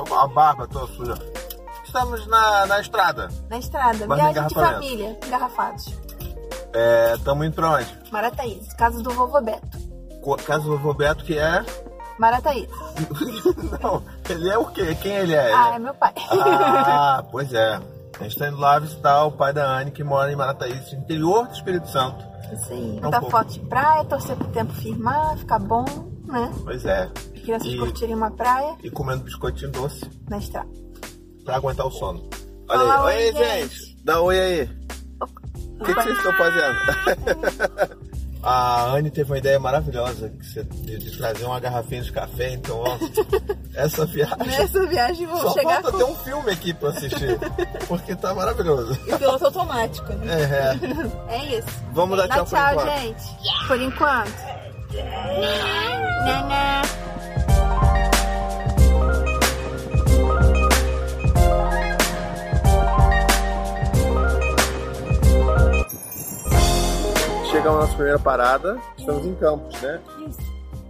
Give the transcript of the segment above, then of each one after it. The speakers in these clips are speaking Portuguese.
Mas minha, a barba toda suja. Estamos na, na estrada. Na estrada, Mas viagem de família, engarrafados. Estamos indo pra onde? Marataízes, casa do vovô Beto. Co- Casa do vovô Beto, que é... Marataízes. Não, ele é o quê? Quem ele é? Ah, é- é meu pai. Ah, pois é. A gente tá indo lá visitar o pai da Anne, que mora em Marataízes, interior do Espírito Santo. Isso aí. É um Muita pouco. foto de praia, torcer pro tempo firmar, ficar bom, né? Pois é. As crianças E- curtirem uma praia E comendo biscoitinho doce na estrada. pra aguentar o sono. Olha Fala aí. oi, Oi, gente. Dá oi aí. O que, que vocês estão fazendo? A Anne teve uma ideia maravilhosa de, trazer uma garrafinha de café, então, ó, essa viagem. Nessa viagem vou Só chegar falta com ter um filme aqui pra assistir, porque tá maravilhoso. o piloto automático, né? É, é. É isso. Vamos dar Dá tchau por tchau, enquanto. gente. Por enquanto. Naná. Chegamos na nossa primeira parada, estamos em Campos, né?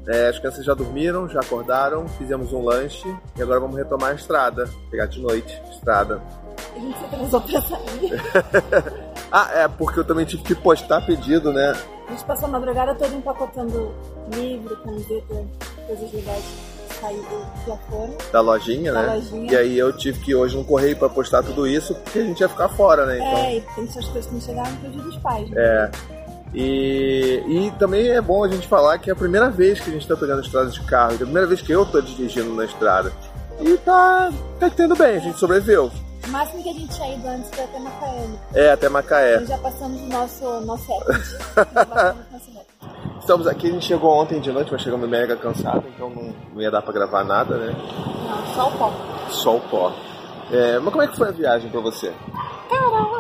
É, as crianças já dormiram, já acordaram, fizemos um lanche e agora vamos retomar a estrada, pegar de noite, estrada. A gente se atrasou pra sair. Ah, é, porque eu também tive que postar pedido, né? A gente passou a madrugada toda empacotando livro, camiseta, coisas legais que saíram lá fora. Da lojinha, Da né? lojinha. E aí eu tive que hoje no correio pra postar tudo isso, porque a gente ia ficar fora, né? Então, É, e tem essas coisas que não chegaram no dia dos pais. Né? É. E, e também é bom a gente falar que é a primeira vez que a gente tá pegando estrada de carro, é a primeira vez que eu tô dirigindo na estrada. E tá, tá tendo bem, a gente sobreviveu. O máximo que a gente tinha ido antes foi até Macaé. É, até Macaé. Nós já passamos o nosso, nosso recorde. Nosso. Estamos aqui, a gente chegou ontem de noite, mas chegamos mega cansado, então não, não ia dar pra gravar nada, né? Não, só o pó. Só o pó. É, mas como é que foi a viagem pra você?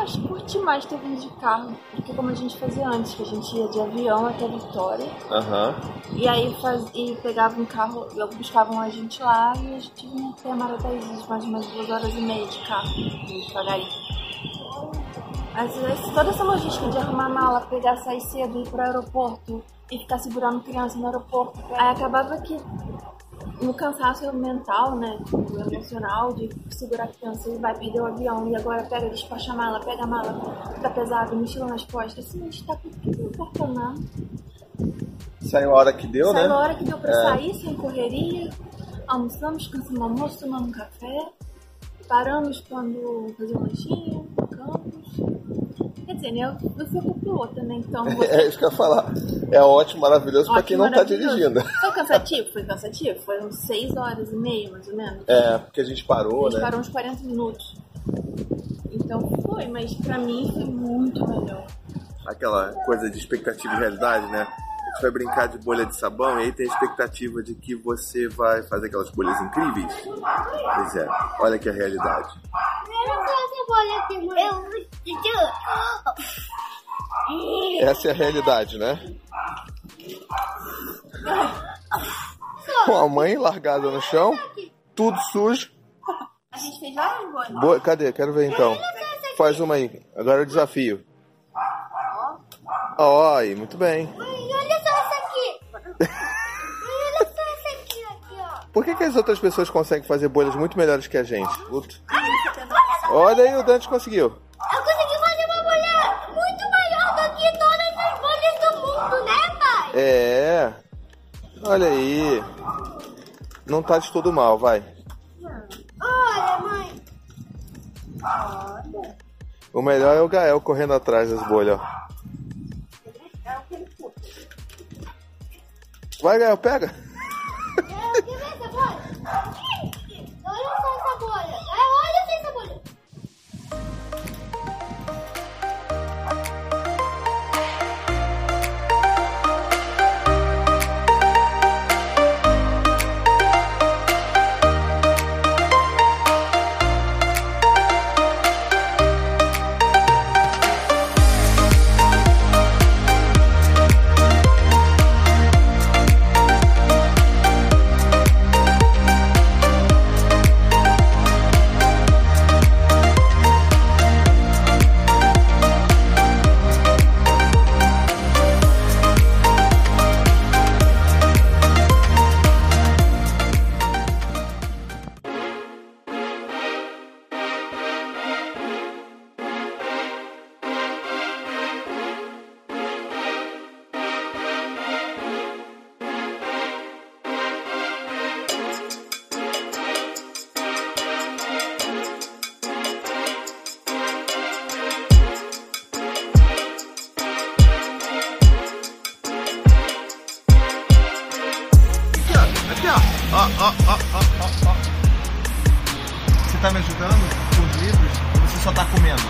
Acho que curti mais ter vindo de carro. Porque como a gente fazia antes, que a gente ia de avião até Vitória. Aham. E aí faz, e pegava um carro, eu buscavam a gente lá e a gente vinha até Marataízes, mais menos duas horas e meia de carro, devagarinho. Mas toda essa logística de arrumar mala, pegar, sair cedo, ir pro aeroporto e ficar segurando criança no aeroporto. Aí acabava que no cansaço mental, né, tipo, emocional, de segurar a criança e vai perder o avião e agora pega, despacha a mala, pega a mala, fica pesado, mochila nas costas, assim, a gente tá com tudo emportonado. Saiu a hora que deu, Saiu né? a hora que deu pra É. sair, sem correria. Almoçamos, cansamos o almoço, tomamos um café. Paramos quando fazer um lanchinho, campos. Quer dizer, né? Eu, eu fui copilota, né? Então. É isso que eu ia falar. É ótimo, maravilhoso pra quem ótimo, não tá dirigindo. Foi cansativo? Foi cansativo. Foram seis horas e meia, mais ou menos. É, porque a gente parou, A gente né? parou uns 40 minutos. Então foi, mas pra mim foi muito melhor. Aquela coisa de expectativa e realidade, né? A gente vai brincar de bolha de sabão e aí tem a expectativa de que você vai fazer aquelas bolhas incríveis. Pois é, olha que é a realidade. Essa é a realidade, né? Com a mãe largada no chão, tudo sujo. A gente fez várias. Boa, cadê? Quero ver então. Faz uma aí. Agora o desafio. Ó, aí, muito bem. Olha só essa aqui. Olha só essa aqui, aqui, ó. Por que, que as outras pessoas conseguem fazer bolhas muito melhores que a gente? Puto. Olha aí, o Dante conseguiu. Eu consegui fazer uma bolha muito maior do que todas as bolhas do mundo, né, pai? É. Olha aí. Não tá de todo mal, vai. Olha, mãe. O melhor é o Gael correndo atrás das bolhas, ó. Vai, Gael, pega. Ó, ó, ó, ó, ó. Você tá me ajudando com os livros? Você só tá comendo?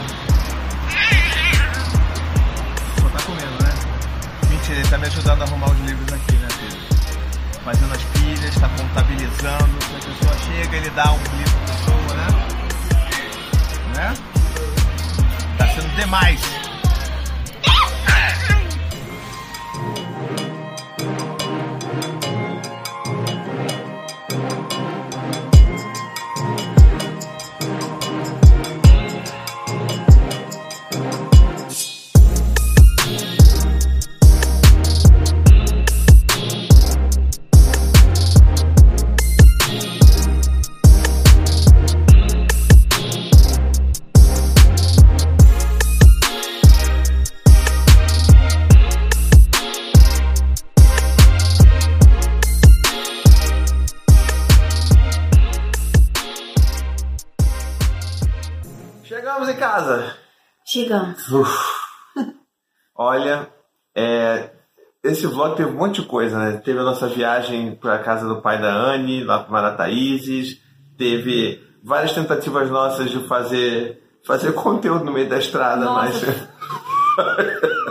Só tá comendo, né? Mentira, ele tá me ajudando a arrumar os livros aqui, né, filho? Fazendo as pilhas, tá contabilizando. Se a pessoa chega, ele dá um livro pra pessoa, né? Né? Tá sendo demais. Chegamos. Olha, é, esse vlog teve um monte de coisa, né? Teve a nossa viagem para a casa do pai da Anne, lá para Marataízes. Teve várias tentativas nossas de fazer, fazer conteúdo no meio da estrada, Nossa. mas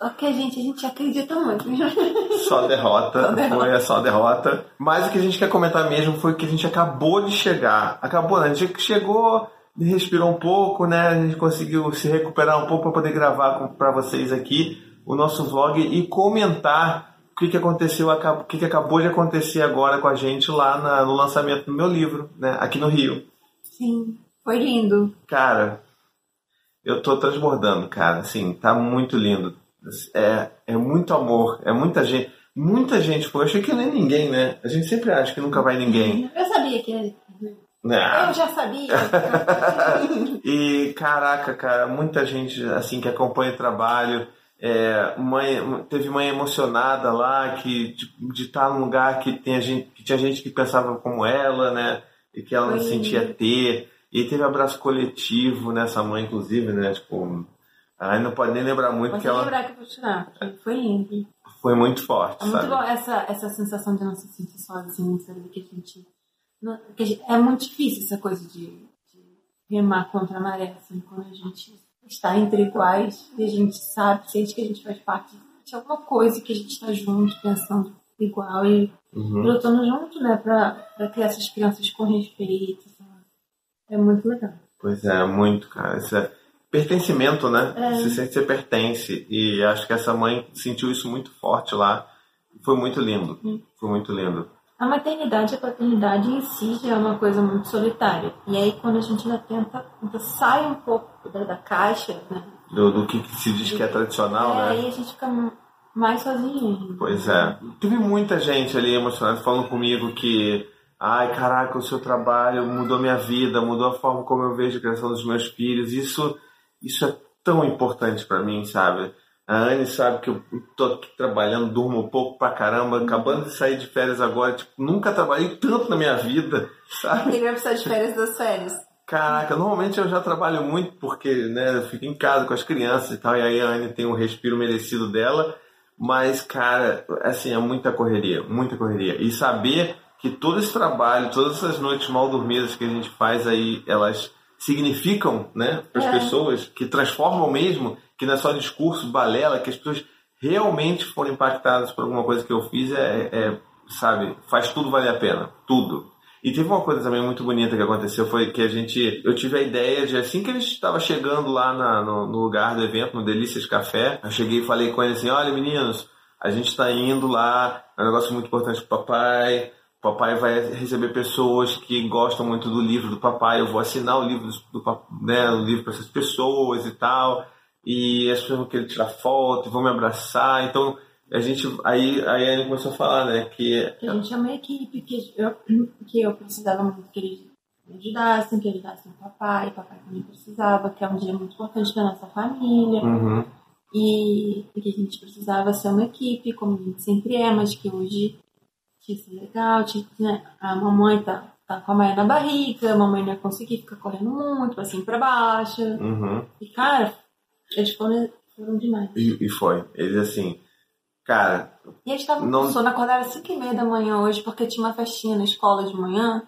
Ok, gente, a gente acredita muito. só derrota. Só derrota. Foi só derrota. Mas o que a gente quer comentar mesmo foi que a gente acabou de chegar. Acabou, né? A gente chegou, respirou um pouco, né? A gente conseguiu se recuperar um pouco para poder gravar para vocês aqui o nosso vlog e comentar o que, que aconteceu, o que, que acabou de acontecer agora com a gente lá na- no lançamento do meu livro, né? Aqui no Rio. Sim, foi lindo. Cara, eu tô transbordando, cara. Assim, tá muito lindo. É, é muito amor, é muita gente. Muita gente foi. Eu achei que não é ninguém, né? A gente sempre acha que nunca vai ninguém. Eu sabia que Né? Eu já sabia. E caraca, cara, muita gente assim que acompanha o trabalho. É, mãe, teve mãe emocionada lá que tipo, de estar num lugar que, tem a gente, que tinha gente que pensava como ela, né? E que ela não Foi. sentia ter. E teve abraço coletivo nessa mãe, inclusive, né? Tipo, aí não pode nem lembrar muito Vou que ela lembrar que eu vou tirar, porque foi lindo. foi muito forte, É muito sabe? bom essa, essa sensação de não se sentir sozinho, sabe? Que a gente. É muito difícil essa coisa de, de remar contra a maré, assim, quando a gente está entre iguais e a gente sabe, sente que a gente faz parte de alguma coisa que a gente está junto, pensando igual e Uhum. lutando junto, né, pra criar essas crianças com respeito. sabe? É muito legal. Pois é, muito, cara. Isso é pertencimento, né? É. Você sente que você pertence. E acho que essa mãe sentiu isso muito forte lá. Foi muito lindo. Hum. Foi muito lindo. A maternidade e a paternidade em si já é uma coisa muito solitária. E aí, quando a gente ainda tenta, ainda sai um pouco da, da caixa, né? Do, do que se diz que é tradicional, é, né? aí a gente fica mais sozinho. Pois é. Teve muita gente ali emocionada falando comigo que, ai, caraca, o seu trabalho mudou minha vida, mudou a forma como eu vejo a criação dos meus filhos. Isso, isso é tão importante pra mim, sabe? A Anne sabe que eu tô aqui trabalhando, durmo um pouco pra caramba, acabando de sair de férias agora, tipo, nunca trabalhei tanto na minha vida, sabe? Ele vai precisar de férias das férias. Caraca, normalmente eu já trabalho muito porque, né, eu fico em casa com as crianças e tal, e aí a Anne tem um respiro merecido dela, mas, cara, assim, é muita correria, muita correria. E saber que todo esse trabalho, todas essas noites mal dormidas que a gente faz aí, elas significam, né, para as É. pessoas, que transformam mesmo, que não é só discurso, balela, que as pessoas realmente foram impactadas por alguma coisa que eu fiz, é, é, sabe, faz tudo valer a pena, tudo. E teve uma coisa também muito bonita que aconteceu, foi que a gente, eu tive a ideia de, assim que a gente estava chegando lá na- no, no lugar do evento, no Delícias Café, eu cheguei e falei com ele assim, olha meninos, a gente está indo lá, é um negócio muito importante pro papai, papai vai receber pessoas que gostam muito do livro do papai, eu vou assinar o livro do, do né, o livro para essas pessoas e tal, e as pessoas vão querer tirar foto, vão me abraçar, então a gente, aí, aí a Anne começou a falar, né, que Que a gente é uma equipe, que eu, que eu precisava muito que eles me ajudassem, que ajudassem o papai, o papai também precisava, que é um dia muito importante da nossa família. Uhum. E, e que a gente precisava ser uma equipe, como a gente sempre é, mas que hoje tinha que ser legal, tinha, né? a mamãe tá, tá com a Maia na barriga, a mamãe não ia conseguir ficar correndo muito, pra cima e pra baixo. Uhum. E cara, eles foram, foram demais. E, e foi. Eles assim. Cara, E eles estavam Não- sono, acordaram às 5 e meia da manhã hoje, porque tinha uma festinha na escola de manhã.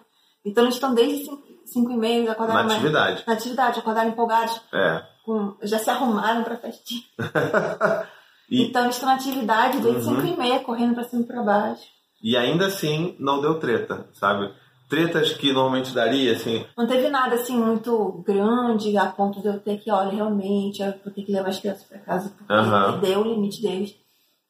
Então eles estão desde 5 e meia, eles acordaram na mais- atividade. na atividade, acordaram empolgados, É. com- já se arrumaram pra festinha. E, Então eles estão na atividade desde Uhum. 5 e meia, correndo pra cima e pra baixo. e ainda assim, não deu treta, sabe? Tretas que normalmente daria, assim. Não teve nada assim muito grande a ponto de eu ter que, olha, realmente, eu vou ter que levar as crianças pra casa porque Aham. deu o limite deles.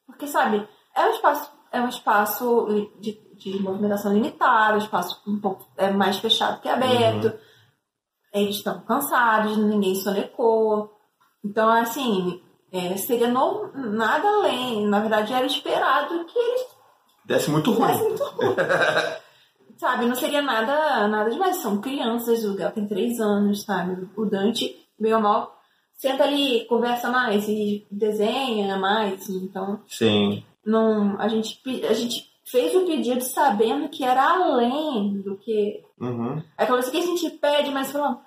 Porque, sabe, é um espaço, é um espaço de, de movimentação limitada, um espaço um pouco é, mais fechado que aberto. Uhum. Eles estão cansados, ninguém sonecou. Então, assim, é, seria no- nada além. Na verdade, era esperado que eles Desce muito ruim. Parece muito ruim. sabe, não seria nada, nada demais. São crianças, o Gael tem três anos, sabe? O Dante, bem ou mal, senta ali, conversa mais e desenha mais. Então, Sim. não, a, gente, a gente fez o pedido sabendo que era além do que. Uhum. Aquela coisa que a gente pede, mas falou,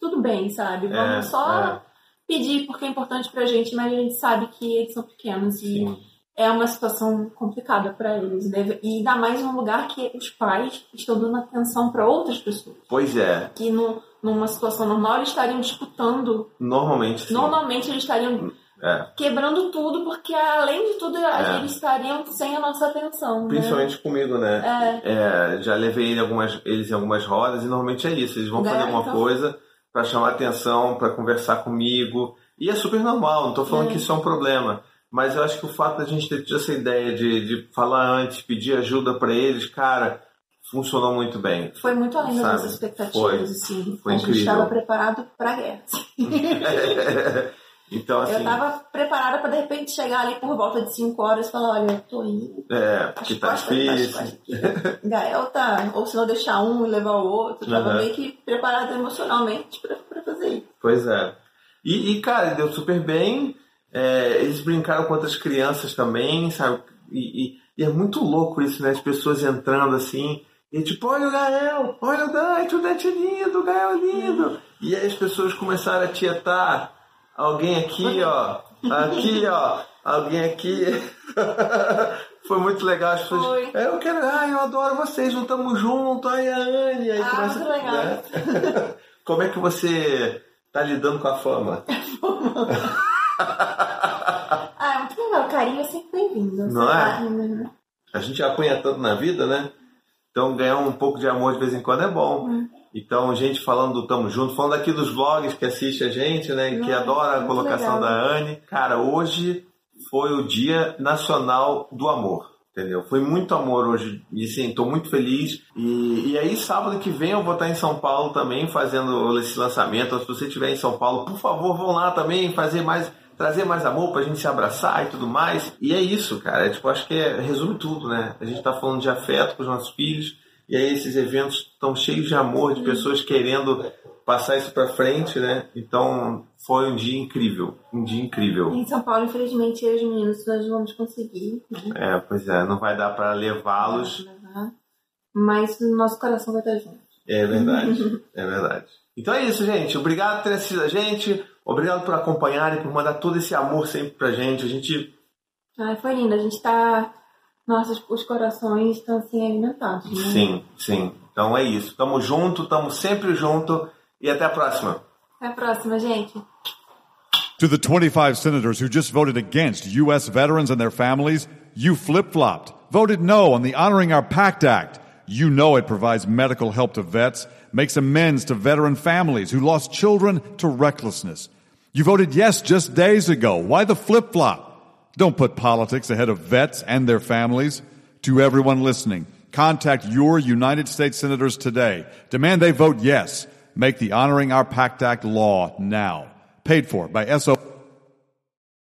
tudo bem, sabe? Vamos É, só é. pedir porque é importante pra gente, mas a gente sabe que eles são pequenos e Sim. É uma situação complicada para eles. Deve, e ainda mais num lugar que os pais estão dando atenção para outras pessoas. Pois é. Que no, numa situação normal eles estariam disputando. Normalmente sim. Normalmente eles estariam É. quebrando tudo, porque além de tudo É. eles estariam sem a nossa atenção. né? Principalmente comigo, né? É, É, já levei ele algumas, eles em algumas rodas e normalmente é isso. Eles vão O fazer alguma então? coisa pra chamar atenção, pra conversar comigo. E é super normal, não tô falando É. que isso é um problema. Mas eu acho que o fato da gente ter tido essa ideia de, de falar antes, pedir ajuda pra eles, cara, funcionou muito bem. foi muito além das Sabe? nossas expectativas. Foi. Assim. Foi a gente incrível. estava preparado para a guerra. então, assim, Eu estava preparada para de repente chegar ali por volta de 5 horas e falar: olha, eu tô indo. é, porque tá difícil. Gael tá, ou se não deixar um e levar o outro, tava Aham. meio que preparado emocionalmente pra fazer isso. Pois é. E, e, cara, deu super bem. É, eles brincaram com outras crianças também, sabe? E, e- e é muito louco isso, né? As pessoas entrando assim. E tipo, olha o Gael, olha o Dante, o Dante é lindo, o Gael é lindo. E aí as pessoas começaram a tietar alguém aqui, ó, aqui, ó, alguém aqui. Foi muito legal, as pessoas. Foi. "É, Eu quero, ai, eu adoro vocês, não estamos juntos, ai, a Anne. Aí Ah, começa, muito legal. né? Como é que você tá lidando com a fama? Ah, muito legal. Carinho é sempre bem-vindo. Não é? lá, né? A gente apanha tanto na vida, né? Então ganhar um pouco de amor de vez em quando é bom. Hum. Então, gente falando do Tamo Junto, falando aqui dos vlogs que assiste a gente, né? Que Não, adora a colocação legal. da Anne. Cara, hoje foi o Dia Nacional do Amor. Entendeu? Foi muito amor hoje. E sim, tô muito feliz. E, e aí, sábado que vem, eu vou estar em São Paulo também fazendo esse lançamento. Então, se você estiver em São Paulo, por favor, vão lá também fazer mais. Trazer mais amor pra gente se abraçar e tudo mais. E é isso, cara. É, tipo, acho que é- resume tudo, né? A gente tá falando de afeto com os nossos filhos. E aí esses eventos estão cheios de amor, de pessoas querendo passar isso pra frente, né? Então foi um dia incrível. Um dia incrível. Em São Paulo, infelizmente, eu e os meninos nós não vamos conseguir. Né? É, pois é, não vai dar pra levá-los. Mas o nosso coração vai estar junto. É verdade, é verdade. Então é isso, gente. Obrigado por ter assistido a gente. Obrigado por acompanhar e por mandar todo esse amor sempre pra gente. A gente. Ai, foi lindo. A gente tá. Nossos os corações estão assim alimentados, né? Sim, sim. Então é isso. Tamo junto, tamo sempre junto. E até a próxima. Até a próxima, gente. To the 25 senators who just voted against U.S. veterans and their families, you flip flopped, voted no on the Honoring Our Pact Act. You know it provides medical help to vets, makes amends to veteran families who lost children to recklessness. You voted yes just days ago. Why the flip flop? Don't put politics ahead of vets and their families. To everyone listening, contact your United States senators today. Demand they vote yes. Make the Honoring Our Pact Act law now. Paid for by SO.